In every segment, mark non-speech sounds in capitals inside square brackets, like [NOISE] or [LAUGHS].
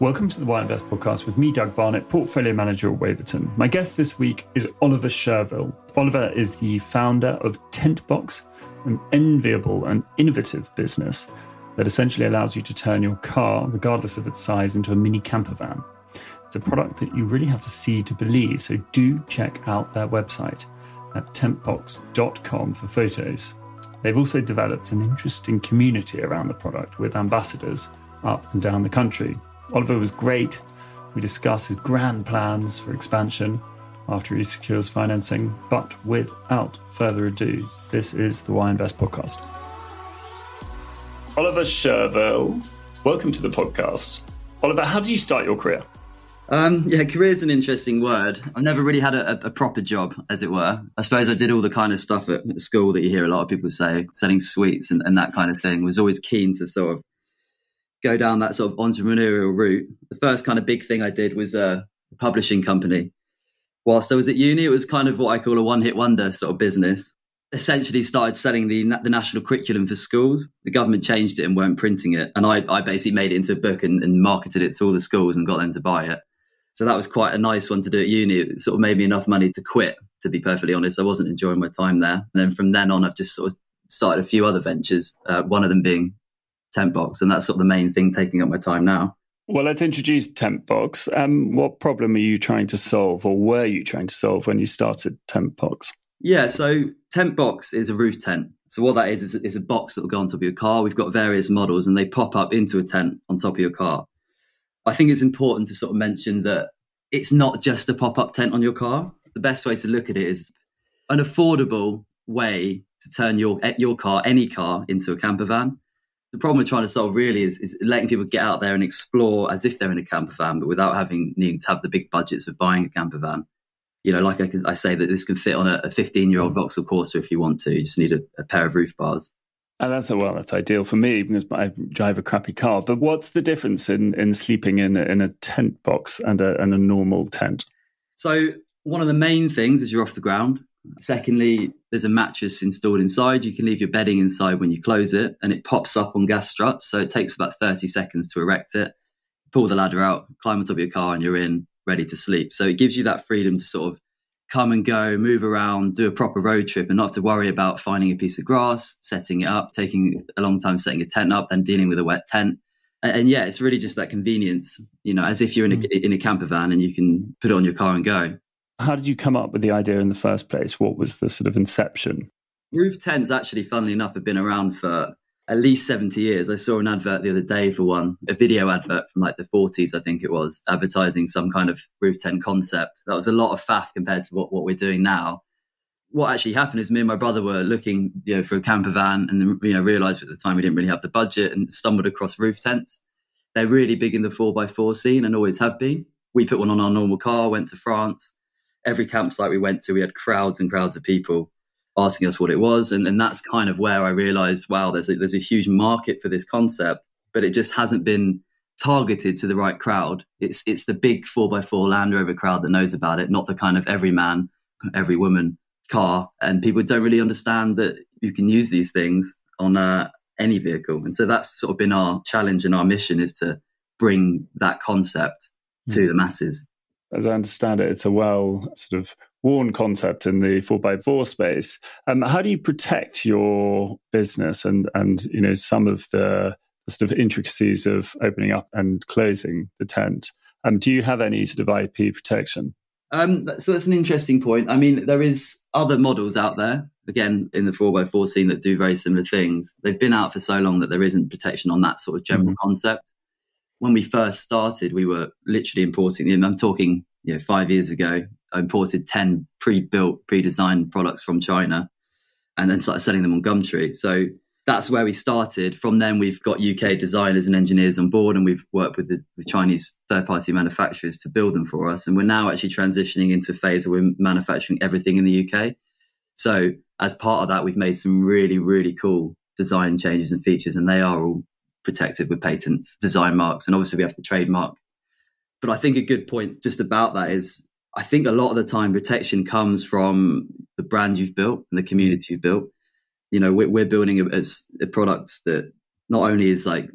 Welcome to the Why Invest podcast with me, Doug Barnett, portfolio manager at Waverton. My guest this week is Oliver Shervill. Oliver is the founder of Tentbox, an enviable and innovative business that essentially allows you to turn your car, regardless of its size, into a mini camper van. It's a product that you really have to see to believe, so do check out their website at tentbox.com for photos. They've also developed an interesting community around the product with ambassadors up and down the country. Oliver was great. We discuss his grand plans for expansion after he secures financing. But without further ado, this is the Why Invest podcast. Oliver Shervill, welcome to the podcast. Oliver, how did you start your career? Um, yeah, career is an interesting word. I've never really had a, a, proper job, as it were. I suppose I did all the kind of stuff at school that you hear a lot of people say, selling sweets and, and that kind of thing. Was always keen to sort of go down that sort of entrepreneurial route. The first kind of big thing I did was a publishing company. Whilst I was at uni, it was kind of what I call a one-hit wonder sort of business. Essentially, started selling the the national curriculum for schools. The government changed it and weren't printing it, and I, I basically made it into a book and, and marketed it to all the schools and got them to buy it. So that was quite a nice one to do at uni. It sort of made me enough money to quit. To be perfectly honest, I wasn't enjoying my time there. And then from then on, I've just sort of started a few other ventures. Uh, one of them being Tentbox, and that's sort of the main thing taking up my time now. Well, let's introduce Tentbox. Um, what problem are you trying to solve, or were you trying to solve when you started Tentbox? Yeah, so Tentbox is a roof tent. So what that is is, is a box that will go on top of your car. We've got various models, and they pop up into a tent on top of your car. I think it's important to sort of mention that it's not just a pop up tent on your car. The best way to look at it is an affordable way to turn your your car, any car, into a camper van the problem we're trying to solve really is, is letting people get out there and explore as if they're in a camper van, but without having needing to have the big budgets of buying a camper van. You know, like I, I say that this can fit on a 15 year old mm. Vauxhall Corsa if you want to. You just need a, a pair of roof bars. And that's well, that's ideal for me because I drive a crappy car. But what's the difference in, in sleeping in a, in a tent box and a, and a normal tent? So one of the main things is you're off the ground. Secondly, there's a mattress installed inside. You can leave your bedding inside when you close it, and it pops up on gas struts. So it takes about 30 seconds to erect it. Pull the ladder out, climb on top of your car, and you're in, ready to sleep. So it gives you that freedom to sort of come and go, move around, do a proper road trip, and not have to worry about finding a piece of grass, setting it up, taking a long time setting a tent up, then dealing with a wet tent. And, and yeah, it's really just that convenience, you know, as if you're in a, mm. in a camper van and you can put it on your car and go. How did you come up with the idea in the first place? What was the sort of inception? Roof tents, actually, funnily enough, have been around for at least 70 years. I saw an advert the other day for one, a video advert from like the 40s, I think it was, advertising some kind of roof tent concept. That was a lot of faff compared to what, what we're doing now. What actually happened is me and my brother were looking, you know, for a camper van and you know realized at the time we didn't really have the budget and stumbled across roof tents. They're really big in the four by four scene and always have been. We put one on our normal car, went to France, every campsite we went to, we had crowds and crowds of people asking us what it was. And, and that's kind of where I realized, wow, there's a, there's a huge market for this concept, but it just hasn't been targeted to the right crowd. It's, it's the big four by four Land Rover crowd that knows about it, not the kind of every man, every woman car. And people don't really understand that you can use these things on uh, any vehicle. And so that's sort of been our challenge and our mission is to bring that concept to mm. the masses as I understand it, it's a well sort of worn concept in the four by four space. Um, how do you protect your business and and you know some of the, sort of intricacies of opening up and closing the tent? Um, do you have any sort of IP protection? Um, so that's an interesting point. I mean, there is other models out there, again, in the 4x4 scene that do very similar things. They've been out for so long that there isn't protection on that sort of general mm-hmm. concept when we first started, we were literally importing, I'm talking, you know, five years ago, I imported 10 pre-built, pre-designed products from China and then started selling them on Gumtree. So that's where we started. From then, we've got UK designers and engineers on board, and we've worked with the Chinese third-party manufacturers to build them for us. And we're now actually transitioning into a phase where we're manufacturing everything in the UK. So as part of that, we've made some really, really cool design changes and features, and they are all protected with patents, design marks, and obviously we have the trademark. But I think a good point just about that is I think a lot of the time protection comes from the brand you've built and the community you've built. You know, we're, we're building a, a product that not only is like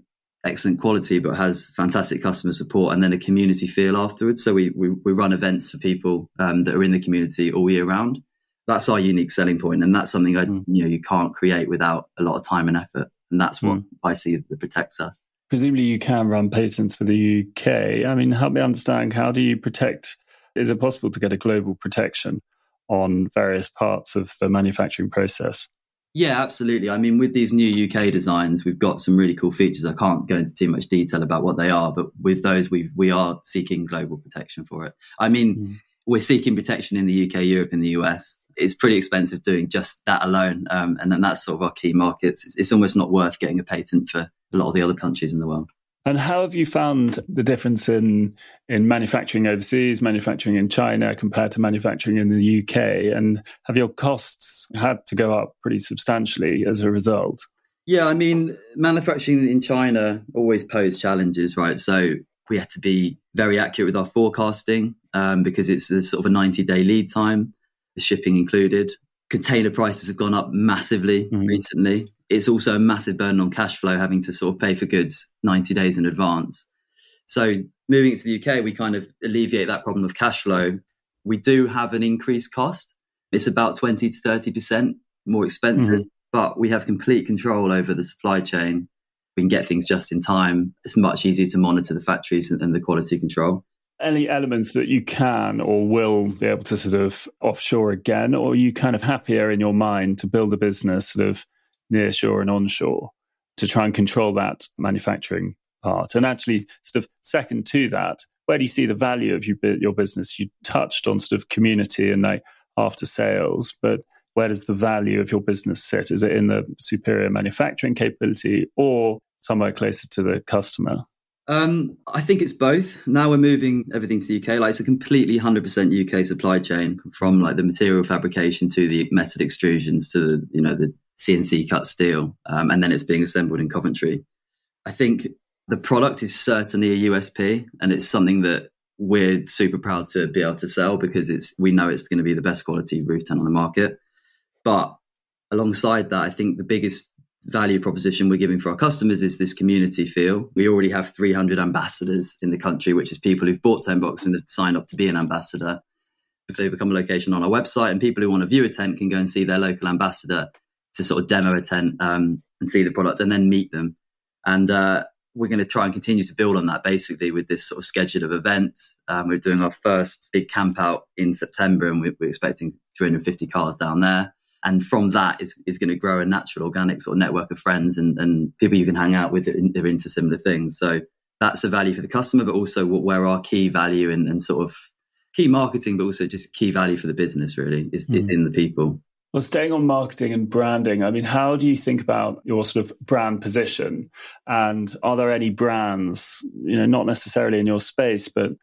excellent quality, but has fantastic customer support and then a community feel afterwards. So we we, we run events for people um, that are in the community all year round. That's our unique selling point, and that's something I mm. you know you can't create without a lot of time and effort, and that's what mm. I see that protects us. Presumably, you can run patents for the UK. I mean, help me understand how do you protect? Is it possible to get a global protection on various parts of the manufacturing process? Yeah, absolutely. I mean, with these new UK designs, we've got some really cool features. I can't go into too much detail about what they are, but with those, we we are seeking global protection for it. I mean, mm. we're seeking protection in the UK, Europe, and the US. It's pretty expensive doing just that alone, um, and then that's sort of our key markets. It's, it's almost not worth getting a patent for a lot of the other countries in the world. And how have you found the difference in in manufacturing overseas, manufacturing in China compared to manufacturing in the UK? And have your costs had to go up pretty substantially as a result? Yeah, I mean, manufacturing in China always posed challenges, right? So we had to be very accurate with our forecasting um, because it's a sort of a 90 day lead time, the shipping included. Container prices have gone up massively mm-hmm. recently it's also a massive burden on cash flow having to sort of pay for goods 90 days in advance. So moving to the UK, we kind of alleviate that problem of cash flow. We do have an increased cost. It's about 20 to 30% more expensive, mm-hmm. but we have complete control over the supply chain. We can get things just in time. It's much easier to monitor the factories and, and the quality control any elements that you can or will be able to sort of offshore again, or are you kind of happier in your mind to build a business sort of near shore and onshore to try and control that manufacturing part. And actually, sort of second to that, where do you see the value of your business? You touched on sort of community and like after sales, but where does the value of your business sit? Is it in the superior manufacturing capability or somewhere closer to the customer? Um, I think it's both. Now we're moving everything to the UK. Like it's a completely 100% UK supply chain from like the material fabrication to the metal extrusions to the, you know, the CNC cut steel, um, and then it's being assembled in Coventry. I think the product is certainly a USP, and it's something that we're super proud to be able to sell because it's we know it's going to be the best quality roof tent on the market. But alongside that, I think the biggest value proposition we're giving for our customers is this community feel. We already have 300 ambassadors in the country, which is people who've bought Tentbox and have signed up to be an ambassador. If they become a location on our website, and people who want to view a tent can go and see their local ambassador to sort of demo a tent um, and see the product and then meet them. And uh, we're going to try and continue to build on that basically with this sort of schedule of events. Um, we're doing our first big camp out in September and we're, we're expecting 350 cars down there. And from that is, is going to grow a natural organic sort of network of friends and, and people you can hang out with that are into similar things. So that's a value for the customer, but also what, where our key value and, and sort of key marketing, but also just key value for the business really is, mm. is in the people. Well, staying on marketing and branding, I mean, how do you think about your sort of brand position? And are there any brands, you know, not necessarily in your space, but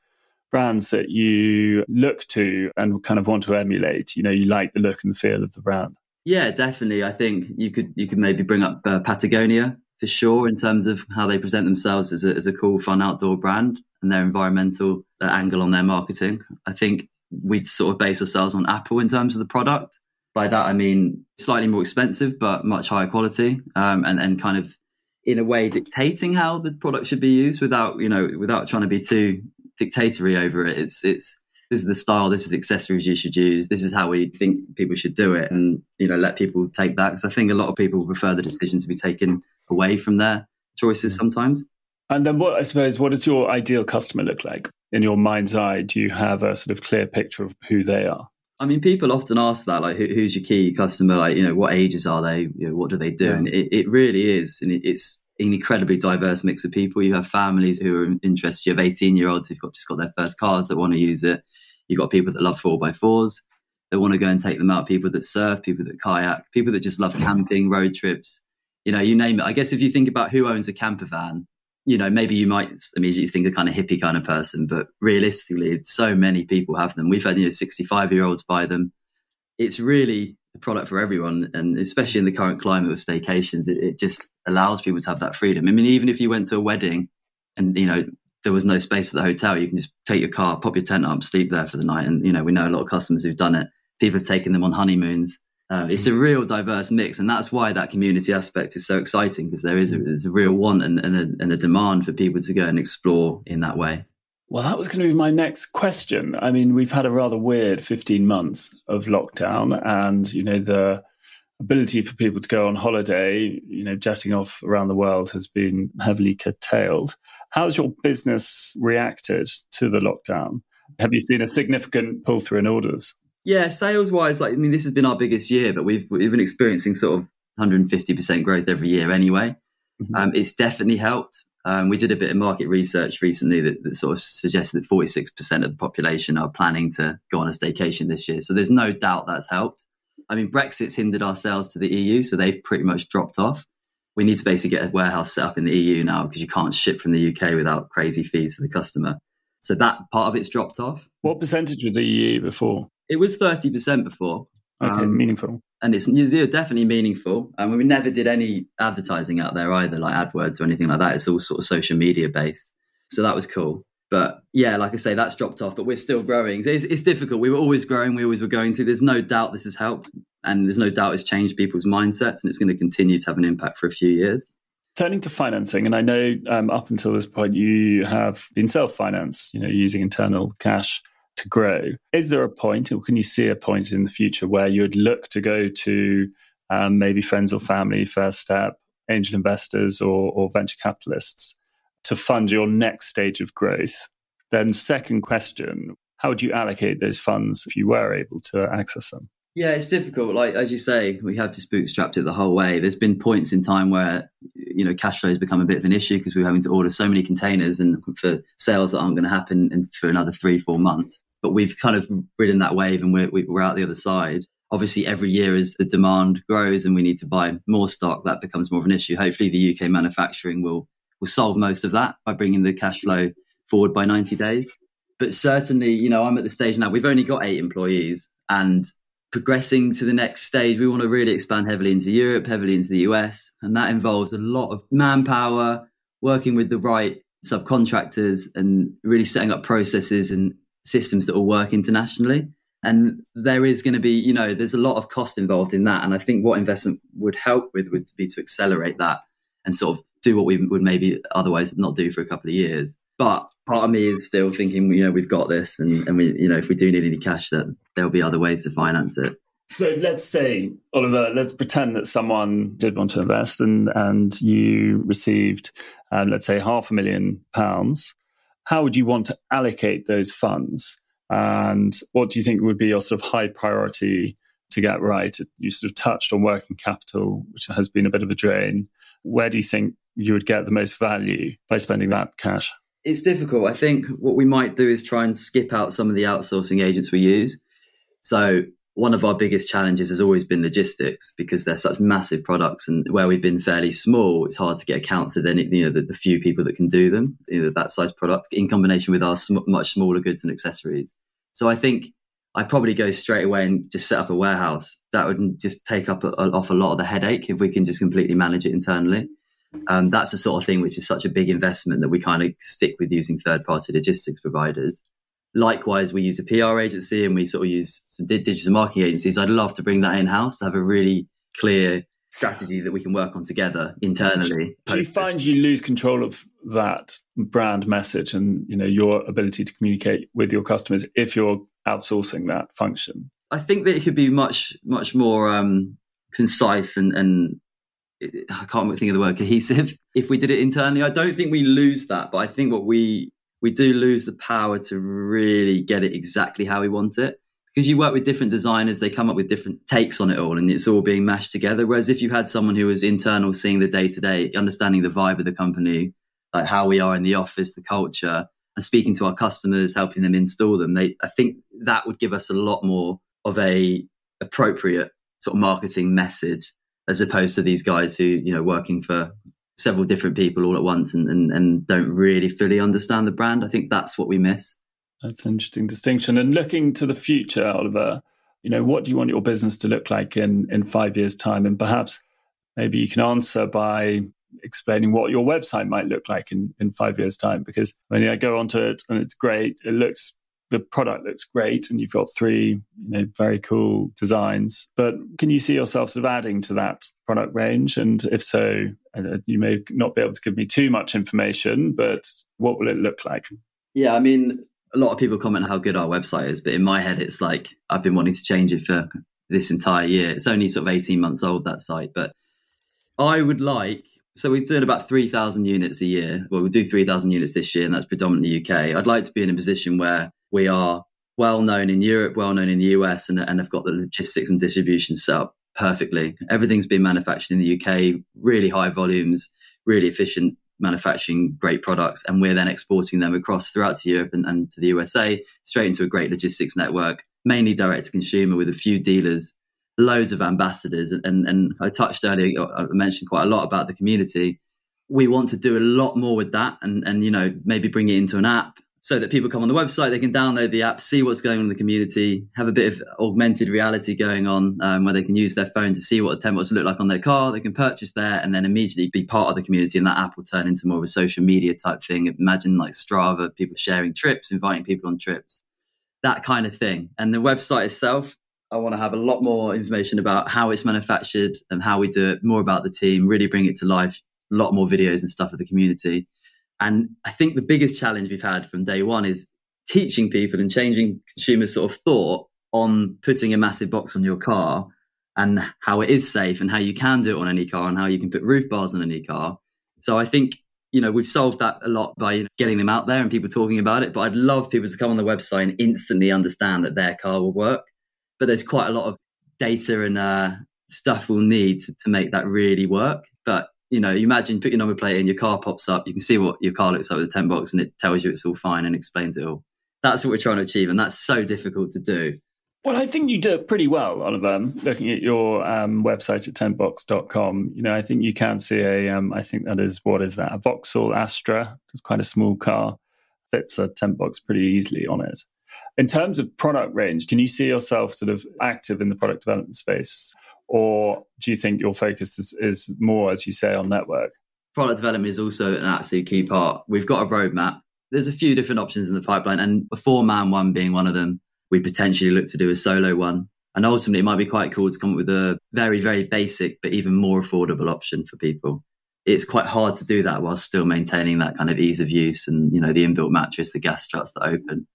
brands that you look to and kind of want to emulate? You know, you like the look and the feel of the brand. Yeah, definitely. I think you could you could maybe bring up uh, Patagonia for sure in terms of how they present themselves as a, as a cool, fun outdoor brand and their environmental uh, angle on their marketing. I think we'd sort of base ourselves on Apple in terms of the product by that, I mean slightly more expensive, but much higher quality, um, and and kind of in a way dictating how the product should be used without you know without trying to be too dictatorial over it. It's it's this is the style, this is the accessories you should use, this is how we think people should do it, and you know let people take that because I think a lot of people prefer the decision to be taken away from their choices mm. sometimes. And then, what I suppose, what does your ideal customer look like in your mind's eye? Do you have a sort of clear picture of who they are? I mean, people often ask that, like, who, who's your key customer? Like, you know, what ages are they? You know, what do they do? Yeah. And it, it really is, and it, it's an incredibly diverse mix of people. You have families who are interested. You have 18 year olds who've got, just got their first cars that want to use it. You've got people that love four by fours that want to go and take them out. People that surf, people that kayak, people that just love camping, road trips. You know, you name it. I guess if you think about who owns a camper van, you know, maybe you might immediately think a kind of hippie kind of person, but realistically, so many people have them. We've had, you know, 65 year olds buy them. It's really product for everyone. And especially in the current climate of staycations, it, it just allows people to have that freedom. I mean, even if you went to a wedding and, you know, there was no space at the hotel, you can just take your car, pop your tent up, sleep there for the night. And, you know, we know a lot of customers who've done it. People have taken them on honeymoons Um, it's a real diverse mix, and that's why that community aspect is so exciting because there is a, there's a real want and, and, a, and a demand for people to go and explore in that way. Well, that was going to be my next question. I mean, we've had a rather weird 15 months of lockdown, and you know the ability for people to go on holiday, you know, jetting off around the world has been heavily curtailed. How's your business reacted to the lockdown? Have you seen a significant pull through in orders? Yeah, sales wise, like I mean, this has been our biggest year, but we've we've been experiencing sort of 150% growth every year anyway. Mm-hmm. Um, it's definitely helped. Um, we did a bit of market research recently that, that, sort of suggested that 46% of the population are planning to go on a staycation this year. So there's no doubt that's helped. I mean, Brexit's hindered our sales to the EU, so they've pretty much dropped off. We need to basically get a warehouse set up in the EU now because you can't ship from the UK without crazy fees for the customer. So that part of it's dropped off. What percentage was the EU before? It was 30% before. Okay, um, meaningful. And it's yeah, definitely meaningful. And we never did any advertising out there either, like AdWords or anything like that. It's all sort of social media based. So that was cool. But yeah, like I say, that's dropped off, but we're still growing. It's, it's difficult. We were always growing. We always were going to. There's no doubt this has helped. And there's no doubt it's changed people's mindsets and it's going to continue to have an impact for a few years. Turning to financing, and I know um, up until this point you have been self-financed, you know, using internal cash to grow. Is there a point, or can you see a point in the future where you would look to go to um, maybe friends or family, first step, angel investors, or, or venture capitalists to fund your next stage of growth? Then, second question, how would you allocate those funds if you were able to access them? Yeah, it's difficult. Like as you say, we have just bootstrapped it the whole way. There's been points in time where you know cash flow has become a bit of an issue because we are having to order so many containers and for sales that aren't going to happen for another three, four months. But we've kind of ridden that wave and we're we're out the other side. Obviously, every year as the demand grows and we need to buy more stock, that becomes more of an issue. Hopefully, the UK manufacturing will will solve most of that by bringing the cash flow forward by 90 days. But certainly, you know, I'm at the stage now. We've only got eight employees, and progressing to the next stage, we want to really expand heavily into Europe, heavily into the US. And that involves a lot of manpower, working with the right subcontractors, and really setting up processes and systems that will work internationally. And there is going to be, you know, there's a lot of cost involved in that. And I think what investment would help with would be to accelerate that and sort of do what we would maybe otherwise not do for a couple of years. But part of me is still thinking, you know, we've got this, and, and we, you know, if we do need any cash, that there'll be other ways to finance it. So let's say, Oliver, let's pretend that someone did want to invest, and and you received, um, let's say, half a million pounds. How would you want to allocate those funds? And what do you think would be your sort of high priority to get right? You sort of touched on working capital, which has been a bit of a drain. Where do you think you would get the most value by spending that cash? It's difficult. I think what we might do is try and skip out some of the outsourcing agents we use. So one of our biggest challenges has always been logistics because they're such massive products, and where we've been fairly small, it's hard to get accounts of then you know the, the, few people that can do them, you know, that size product in combination with our sm- much smaller goods and accessories. So I think I'd probably go straight away and just set up a warehouse. That would just take up a, off a lot of the headache if we can just completely manage it internally. Um, that's the sort of thing which is such a big investment that we kind of stick with using third party logistics providers. Likewise, we use a PR agency and we sort of use some digital marketing agencies. I'd love to bring that in house to have a really clear strategy that we can work on together internally. Do you find you lose control of that brand message and you know your ability to communicate with your customers if you're outsourcing that function? I think that it could be much much more um, concise and, and I can't think of the word cohesive. [LAUGHS] If we did it internally, I don't think we lose that, but I think what we we do lose the power to really get it exactly how we want it. Because you work with different designers they come up with different takes on it all and it's all being mashed together. Whereas if you had someone who was internal seeing the day to day understanding the vibe of the company like how we are in the office the culture and speaking to our customers helping them install them they i think that would give us a lot more of a appropriate sort of marketing message as opposed to these guys who you know working for several different people all at once and, and, and don't really fully understand the brand. I think that's what we miss. That's an interesting distinction. And looking to the future, Oliver, you know, what do you want your business to look like in in five years' time? And perhaps maybe you can answer by explaining what your website might look like in, in five years' time. Because when I go onto it and it's great, it looks the product looks great and you've got three you know very cool designs but can you see yourself sort of adding to that product range and if so you may not be able to give me too much information but what will it look like yeah i mean a lot of people comment how good our website is but in my head it's like i've been wanting to change it for this entire year it's only sort of 18 months old that site but i would like so we're doing about 3,000 units a year. Well, we'll do 3,000 units this year, and that's predominantly UK. I'd like to be in a position where we are well known in Europe, well known in the US, and, and have got the logistics and distribution set up perfectly. Everything's been manufactured in the UK, really high volumes, really efficient manufacturing great products, and we're then exporting them across throughout to Europe and, and to the USA, straight into a great logistics network, mainly direct to consumer with a few dealers loads of ambassadors. And, and I touched earlier, uh, I mentioned quite a lot about the community. We want to do a lot more with that and, and, you know, maybe bring it into an app so that people come on the website, they can download the app, see what's going on in the community, have a bit of augmented reality going on um, where they can use their phone to see what the templates look like on their car. They can purchase there and then immediately be part of the community. And that app will turn into more of a social media type thing. Imagine like Strava, people sharing trips, inviting people on trips, that kind of thing. And the website itself, I want to have a lot more information about how it's manufactured and how we do it, more about the team, really bring it to life, a lot more videos and stuff of the community. And I think the biggest challenge we've had from day one is teaching people and changing consumers' sort of thought on putting a massive box on your car and how it is safe and how you can do it on any car and how you can put roof bars on any car. So I think you know we've solved that a lot by getting them out there and people talking about it. But I'd love people to come on the website and instantly understand that their car will work but there's quite a lot of data and uh, stuff we'll need to, to, make that really work. But you know, you imagine put your number plate in, your car pops up, you can see what your car looks like with the tent box, and it tells you it's all fine and explains it all. That's what we're trying to achieve, and that's so difficult to do. Well, I think you do it pretty well, Oliver. Looking at your um, website at tentbox.com, you know, I think you can see a. Um, I think that is what is that? A Vauxhall Astra. It's quite a small car. Fits a tent box pretty easily on it. In terms of product range, can you see yourself sort of active in the product development space? Or do you think your focus is, is more, as you say, on network? Product development is also an absolute key part. We've got a roadmap. There's a few different options in the pipeline, and a four man one being one of them. We potentially look to do a solo one. And ultimately, it might be quite cool to come up with a very, very basic, but even more affordable option for people. It's quite hard to do that while still maintaining that kind of ease of use and, you know, the inbuilt mattress, the gas struts that open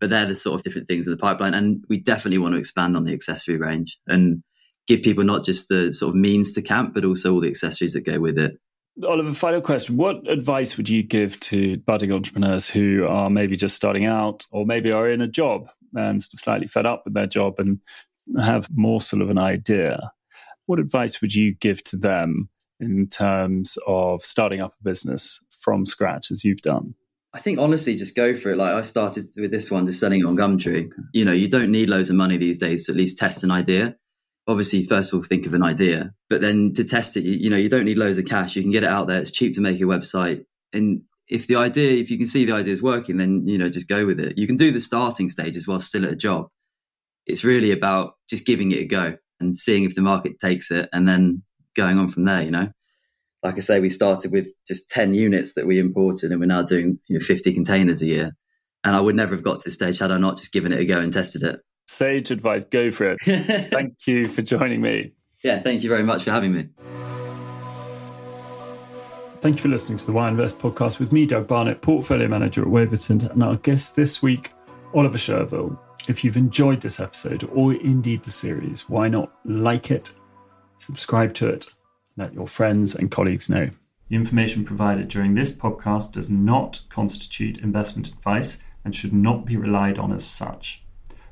but they're the sort of different things in the pipeline. And we definitely want to expand on the accessory range and give people not just the sort of means to camp, but also all the accessories that go with it. Oliver, final question. What advice would you give to budding entrepreneurs who are maybe just starting out or maybe are in a job and sort of slightly fed up with their job and have more sort of an idea? What advice would you give to them in terms of starting up a business from scratch as you've done? I think honestly, just go for it. Like I started with this one, just selling it on Gumtree. You know, you don't need loads of money these days to at least test an idea. Obviously, first of all, think of an idea, but then to test it, you, you know, you don't need loads of cash. You can get it out there. It's cheap to make a website. And if the idea, if you can see the idea is working, then, you know, just go with it. You can do the starting stages while still at a job. It's really about just giving it a go and seeing if the market takes it and then going on from there, you know? like I say, we started with just 10 units that we imported and we're now doing you know, 50 containers a year. And I would never have got to this stage had I not just given it a go and tested it. Sage advice, go for it. [LAUGHS] thank you for joining me. Yeah, thank you very much for having me. Thank you for listening to the Why Invest podcast with me, Doug Barnett, portfolio manager at Waverton, and our guest this week, Oliver Shervill. If you've enjoyed this episode or indeed the series, why not like it, subscribe to it, let your friends and colleagues know. The information provided during this podcast does not constitute investment advice and should not be relied on as such.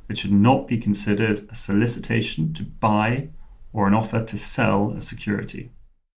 It should not be considered a solicitation to buy or an offer to sell a security.